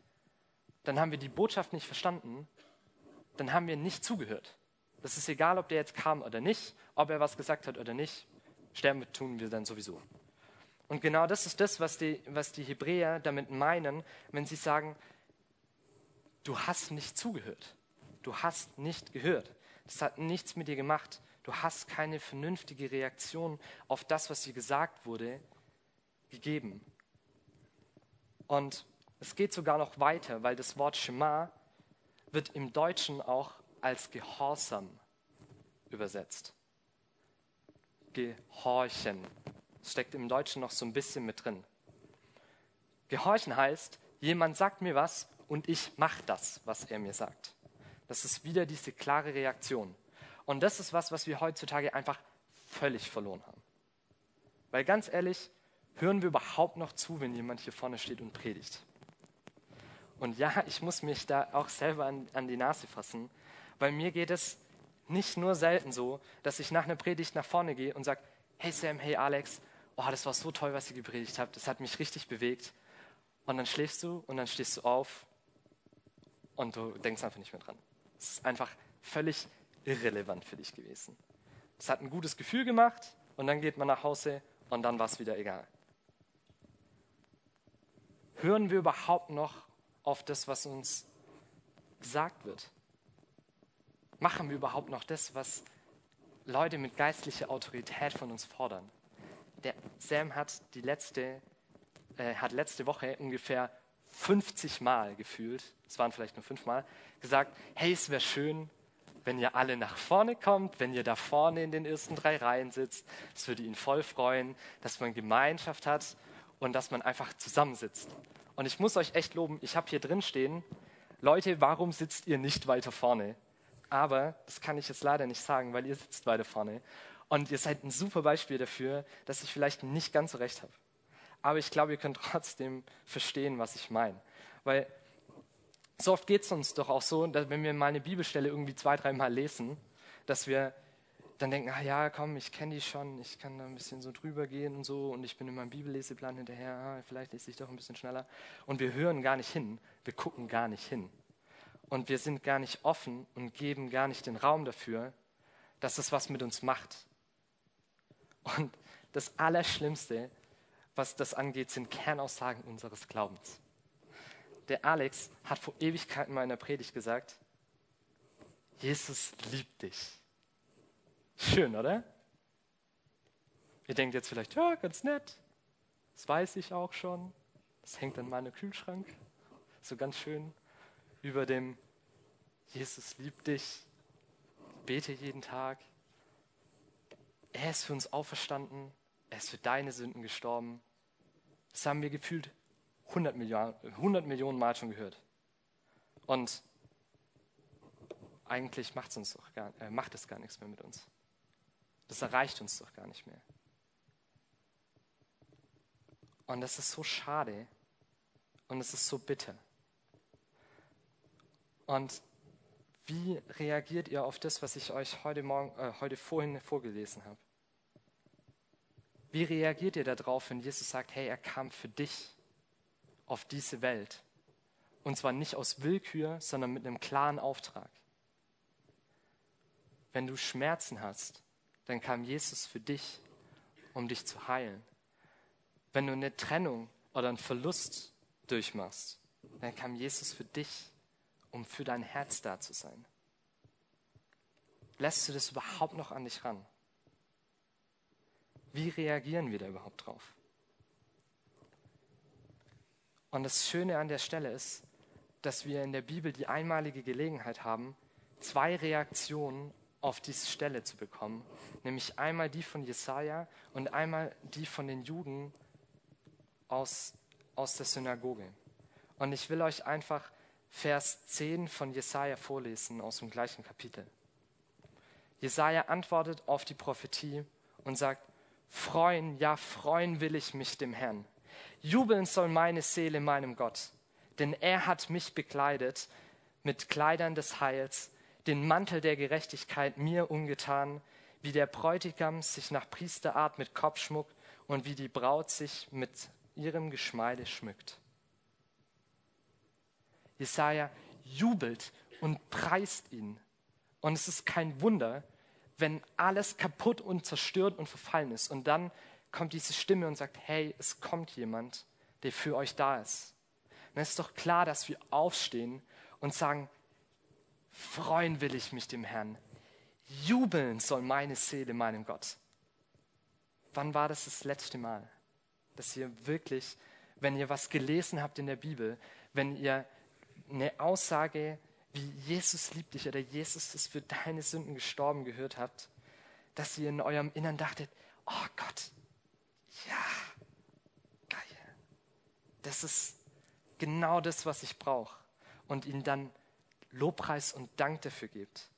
dann haben wir die Botschaft nicht verstanden, dann haben wir nicht zugehört. Das ist egal, ob der jetzt kam oder nicht, ob er was gesagt hat oder nicht, sterben tun wir dann sowieso. Und genau das ist das, was die, was die Hebräer damit meinen, wenn sie sagen, du hast nicht zugehört. Du hast nicht gehört. Das hat nichts mit dir gemacht. Du hast keine vernünftige Reaktion auf das, was dir gesagt wurde, gegeben. Und es geht sogar noch weiter, weil das Wort Shema wird im Deutschen auch als Gehorsam übersetzt. Gehorchen. Steckt im Deutschen noch so ein bisschen mit drin. Gehorchen heißt, jemand sagt mir was und ich mache das, was er mir sagt. Das ist wieder diese klare Reaktion. Und das ist was, was wir heutzutage einfach völlig verloren haben. Weil ganz ehrlich, hören wir überhaupt noch zu, wenn jemand hier vorne steht und predigt? Und ja, ich muss mich da auch selber an, an die Nase fassen, weil mir geht es nicht nur selten so, dass ich nach einer Predigt nach vorne gehe und sage, hey Sam, hey Alex, oh, das war so toll, was ihr gepredigt habt, das hat mich richtig bewegt. Und dann schläfst du und dann stehst du auf und du denkst einfach nicht mehr dran. Es ist einfach völlig irrelevant für dich gewesen. Es hat ein gutes Gefühl gemacht und dann geht man nach Hause und dann war es wieder egal. Hören wir überhaupt noch auf das, was uns gesagt wird? Machen wir überhaupt noch das, was Leute mit geistlicher Autorität von uns fordern? Der Sam hat die letzte, äh, hat letzte Woche ungefähr 50 Mal gefühlt, es waren vielleicht nur fünf Mal, gesagt, hey, es wäre schön, wenn ihr alle nach vorne kommt, wenn ihr da vorne in den ersten drei Reihen sitzt. Es würde ihn voll freuen, dass man Gemeinschaft hat und dass man einfach zusammensitzt. Und ich muss euch echt loben, ich habe hier drin stehen, Leute, warum sitzt ihr nicht weiter vorne? Aber das kann ich jetzt leider nicht sagen, weil ihr sitzt weiter vorne. Und ihr seid ein super Beispiel dafür, dass ich vielleicht nicht ganz so recht habe. Aber ich glaube, ihr könnt trotzdem verstehen, was ich meine. Weil so oft geht es uns doch auch so, dass wenn wir mal eine Bibelstelle irgendwie zwei, dreimal lesen, dass wir dann denken, ah ja, komm, ich kenne die schon, ich kann da ein bisschen so drüber gehen und so und ich bin in meinem Bibelleseplan hinterher, ah, vielleicht lese ich doch ein bisschen schneller. Und wir hören gar nicht hin, wir gucken gar nicht hin. Und wir sind gar nicht offen und geben gar nicht den Raum dafür, dass es was mit uns macht. Und das Allerschlimmste, was das angeht, sind Kernaussagen unseres Glaubens der Alex hat vor Ewigkeiten mal in der Predigt gesagt, Jesus liebt dich. Schön, oder? Ihr denkt jetzt vielleicht, ja, ganz nett. Das weiß ich auch schon. Das hängt an meinem Kühlschrank. So ganz schön über dem Jesus liebt dich. Bete jeden Tag. Er ist für uns auferstanden. Er ist für deine Sünden gestorben. Das haben wir gefühlt 100 Millionen, 100 Millionen Mal schon gehört. Und eigentlich macht's uns doch gar, äh, macht es gar nichts mehr mit uns. Das erreicht uns doch gar nicht mehr. Und das ist so schade und es ist so bitter. Und wie reagiert ihr auf das, was ich euch heute, Morgen, äh, heute vorhin vorgelesen habe? Wie reagiert ihr darauf, wenn Jesus sagt, hey, er kam für dich? Auf diese Welt Und zwar nicht aus Willkür, sondern mit einem klaren Auftrag. Wenn du Schmerzen hast, dann kam Jesus für dich, um dich zu heilen. Wenn du eine Trennung oder einen Verlust durchmachst, dann kam Jesus für dich, um für dein Herz da zu sein. Lässt du das überhaupt noch an dich ran? Wie reagieren wir da überhaupt drauf? Und das Schöne an der Stelle ist, dass wir in der Bibel die einmalige Gelegenheit haben, zwei Reaktionen auf diese Stelle zu bekommen, nämlich einmal die von Jesaja und einmal die von den Juden aus, aus der Synagoge. Und ich will euch einfach Vers 10 von Jesaja vorlesen aus dem gleichen Kapitel. Jesaja antwortet auf die Prophetie und sagt: Freuen, ja, freuen will ich mich dem Herrn. Jubeln soll meine Seele meinem Gott, denn er hat mich bekleidet mit Kleidern des Heils, den Mantel der Gerechtigkeit mir umgetan, wie der Bräutigam sich nach Priesterart mit Kopfschmuck und wie die Braut sich mit ihrem Geschmeide schmückt. Jesaja jubelt und preist ihn. Und es ist kein Wunder, wenn alles kaputt und zerstört und verfallen ist. Und dann kommt diese Stimme und sagt, hey, es kommt jemand, der für euch da ist. Es ist doch klar, dass wir aufstehen und sagen, freuen will ich mich dem Herrn. Jubeln soll meine Seele meinem Gott. Wann war das das letzte Mal, dass ihr wirklich, wenn ihr was gelesen habt in der Bibel, wenn ihr eine Aussage wie Jesus liebt dich oder Jesus ist für deine Sünden gestorben gehört habt, dass ihr in eurem Innern dachtet, oh Gott, ja, geil. Das ist genau das, was ich brauche. Und ihn dann Lobpreis und Dank dafür gebt.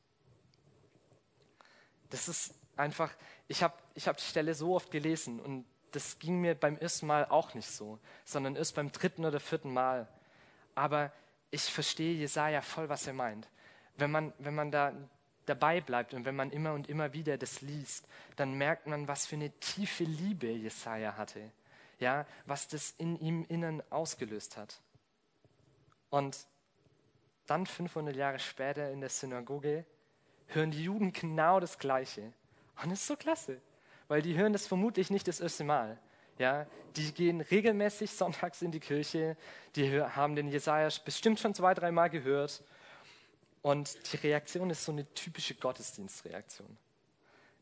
Das ist einfach, ich habe ich hab die Stelle so oft gelesen und das ging mir beim ersten Mal auch nicht so, sondern erst beim dritten oder vierten Mal. Aber ich verstehe Jesaja voll, was er meint. Wenn man, wenn man da dabei bleibt und wenn man immer und immer wieder das liest, dann merkt man, was für eine tiefe Liebe Jesaja hatte. Ja, was das in ihm innen ausgelöst hat. Und dann 500 Jahre später in der Synagoge hören die Juden genau das Gleiche. Und es ist so klasse, weil die hören das vermutlich nicht das erste Mal. Ja, die gehen regelmäßig sonntags in die Kirche, die haben den Jesaja bestimmt schon zwei, dreimal gehört. Und die Reaktion ist so eine typische Gottesdienstreaktion.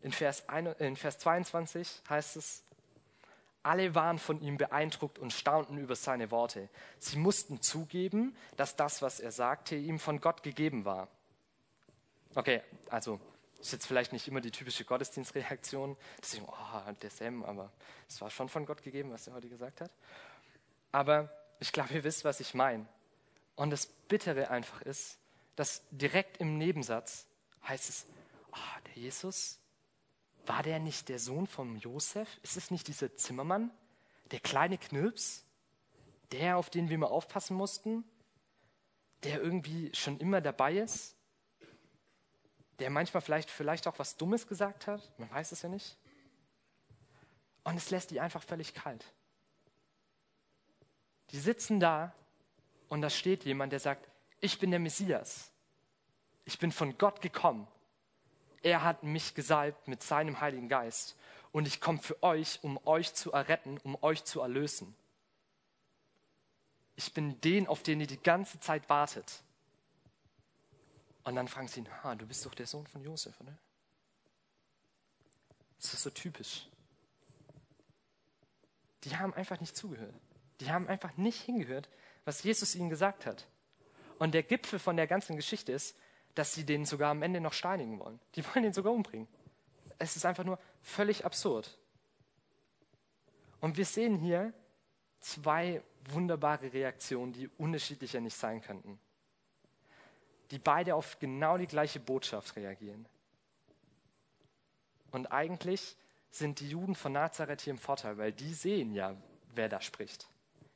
In Vers, 1, in Vers 22 heißt es, alle waren von ihm beeindruckt und staunten über seine Worte. Sie mussten zugeben, dass das, was er sagte, ihm von Gott gegeben war. Okay, also ist jetzt vielleicht nicht immer die typische Gottesdienstreaktion, dass ich, oh, der Sam, aber es war schon von Gott gegeben, was er heute gesagt hat. Aber ich glaube, ihr wisst, was ich meine. Und das Bittere einfach ist, dass direkt im Nebensatz heißt es, oh, der Jesus, war der nicht der Sohn von Josef? Ist es nicht dieser Zimmermann, der kleine Knirps, der, auf den wir mal aufpassen mussten, der irgendwie schon immer dabei ist? der manchmal vielleicht, vielleicht auch was Dummes gesagt hat, man weiß es ja nicht. Und es lässt die einfach völlig kalt. Die sitzen da und da steht jemand, der sagt, ich bin der Messias. Ich bin von Gott gekommen. Er hat mich gesalbt mit seinem Heiligen Geist und ich komme für euch, um euch zu erretten, um euch zu erlösen. Ich bin den, auf den ihr die ganze Zeit wartet. Und dann fragen sie ihn, ah, du bist doch der Sohn von Josef, oder? Das ist so typisch. Die haben einfach nicht zugehört. Die haben einfach nicht hingehört, was Jesus ihnen gesagt hat. Und der Gipfel von der ganzen Geschichte ist, dass sie den sogar am Ende noch steinigen wollen. Die wollen ihn sogar umbringen. Es ist einfach nur völlig absurd. Und wir sehen hier zwei wunderbare Reaktionen, die unterschiedlicher nicht sein könnten die beide auf genau die gleiche Botschaft reagieren. Und eigentlich sind die Juden von Nazareth hier im Vorteil, weil die sehen ja, wer da spricht.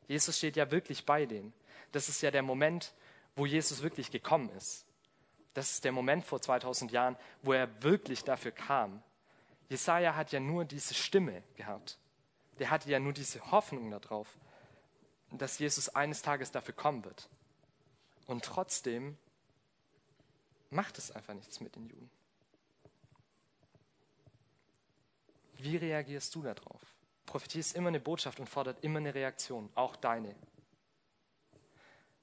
Jesus steht ja wirklich bei denen. Das ist ja der Moment, wo Jesus wirklich gekommen ist. Das ist der Moment vor 2000 Jahren, wo er wirklich dafür kam. Jesaja hat ja nur diese Stimme gehabt. Der hatte ja nur diese Hoffnung darauf, dass Jesus eines Tages dafür kommen wird. Und trotzdem macht es einfach nichts mit den Juden. Wie reagierst du darauf? Prophetie ist immer eine Botschaft und fordert immer eine Reaktion, auch deine.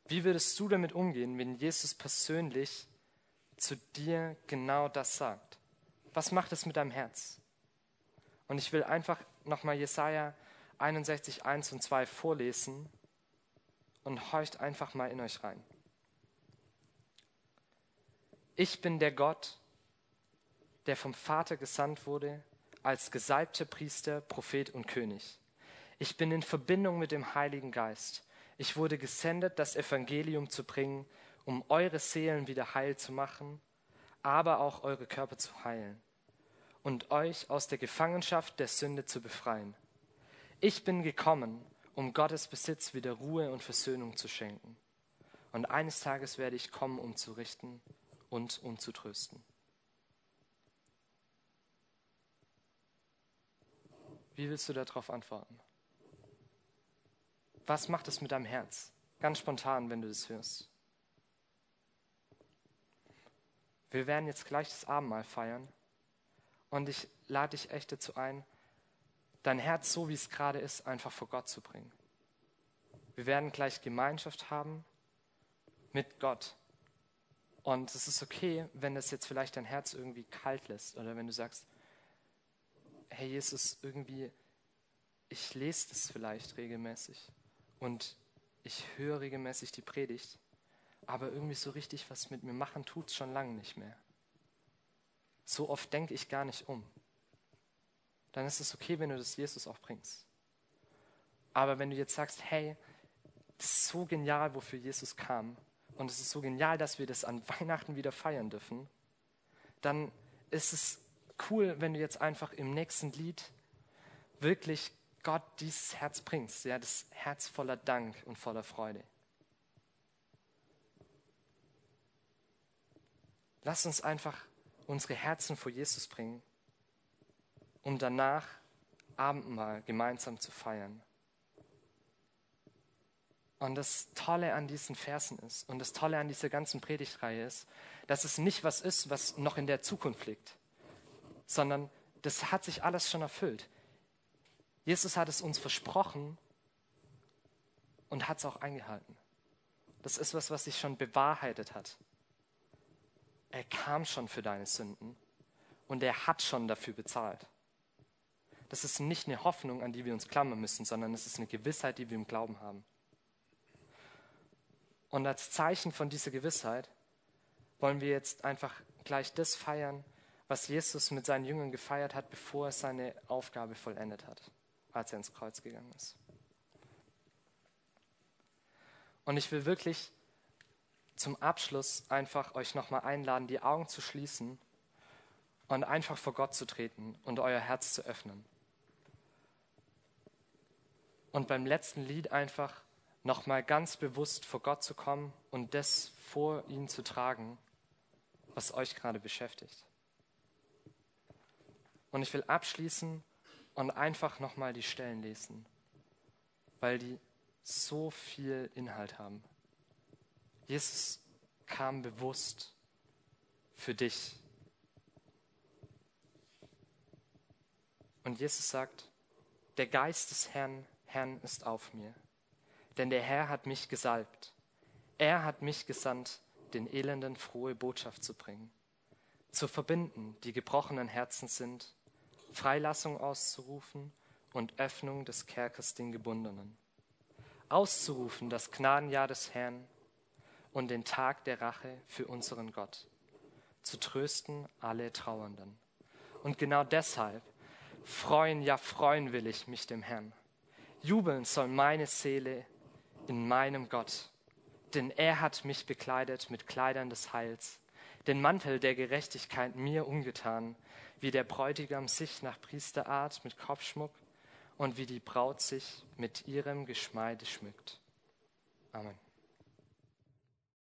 Wie würdest du damit umgehen, wenn Jesus persönlich zu dir genau das sagt? Was macht es mit deinem Herz? Und ich will einfach nochmal Jesaja 61, 1 und 2 vorlesen und horcht einfach mal in euch rein. Ich bin der Gott, der vom Vater gesandt wurde als gesalbter Priester, Prophet und König. Ich bin in Verbindung mit dem Heiligen Geist. Ich wurde gesendet, das Evangelium zu bringen, um eure Seelen wieder heil zu machen, aber auch eure Körper zu heilen und euch aus der Gefangenschaft der Sünde zu befreien. Ich bin gekommen, um Gottes Besitz wieder Ruhe und Versöhnung zu schenken. Und eines Tages werde ich kommen, um zu richten und um zu trösten. Wie willst du darauf antworten? Was macht es mit deinem Herz? Ganz spontan, wenn du das hörst. Wir werden jetzt gleich das Abendmahl feiern und ich lade dich echt dazu ein, dein Herz so wie es gerade ist, einfach vor Gott zu bringen. Wir werden gleich Gemeinschaft haben mit Gott. Und es ist okay, wenn das jetzt vielleicht dein Herz irgendwie kalt lässt oder wenn du sagst, hey Jesus, irgendwie, ich lese das vielleicht regelmäßig und ich höre regelmäßig die Predigt, aber irgendwie so richtig was mit mir machen tut es schon lange nicht mehr. So oft denke ich gar nicht um. Dann ist es okay, wenn du das Jesus auch bringst. Aber wenn du jetzt sagst, hey, das ist so genial, wofür Jesus kam, und es ist so genial, dass wir das an Weihnachten wieder feiern dürfen, dann ist es cool, wenn du jetzt einfach im nächsten Lied wirklich Gott dieses Herz bringst, ja, das Herz voller Dank und voller Freude. Lass uns einfach unsere Herzen vor Jesus bringen, um danach Abendmahl gemeinsam zu feiern. Und das Tolle an diesen Versen ist und das Tolle an dieser ganzen Predigtreihe ist, dass es nicht was ist, was noch in der Zukunft liegt, sondern das hat sich alles schon erfüllt. Jesus hat es uns versprochen und hat es auch eingehalten. Das ist was, was sich schon bewahrheitet hat. Er kam schon für deine Sünden und er hat schon dafür bezahlt. Das ist nicht eine Hoffnung, an die wir uns klammern müssen, sondern es ist eine Gewissheit, die wir im Glauben haben. Und als Zeichen von dieser Gewissheit wollen wir jetzt einfach gleich das feiern, was Jesus mit seinen Jüngern gefeiert hat, bevor er seine Aufgabe vollendet hat, als er ins Kreuz gegangen ist. Und ich will wirklich zum Abschluss einfach euch nochmal einladen, die Augen zu schließen und einfach vor Gott zu treten und euer Herz zu öffnen. Und beim letzten Lied einfach nochmal ganz bewusst vor Gott zu kommen und das vor ihn zu tragen, was euch gerade beschäftigt. Und ich will abschließen und einfach nochmal die Stellen lesen, weil die so viel Inhalt haben. Jesus kam bewusst für dich. Und Jesus sagt, der Geist des Herrn, Herrn ist auf mir denn der Herr hat mich gesalbt. Er hat mich gesandt, den Elenden frohe Botschaft zu bringen, zu verbinden, die gebrochenen Herzen sind, Freilassung auszurufen und Öffnung des Kerkers den Gebundenen, auszurufen das Gnadenjahr des Herrn und den Tag der Rache für unseren Gott, zu trösten alle Trauernden. Und genau deshalb freuen, ja freuen will ich mich dem Herrn. Jubeln soll meine Seele in meinem Gott, denn er hat mich bekleidet mit Kleidern des Heils, den Mantel der Gerechtigkeit mir umgetan, wie der Bräutigam sich nach Priesterart mit Kopfschmuck und wie die Braut sich mit ihrem Geschmeide schmückt. Amen.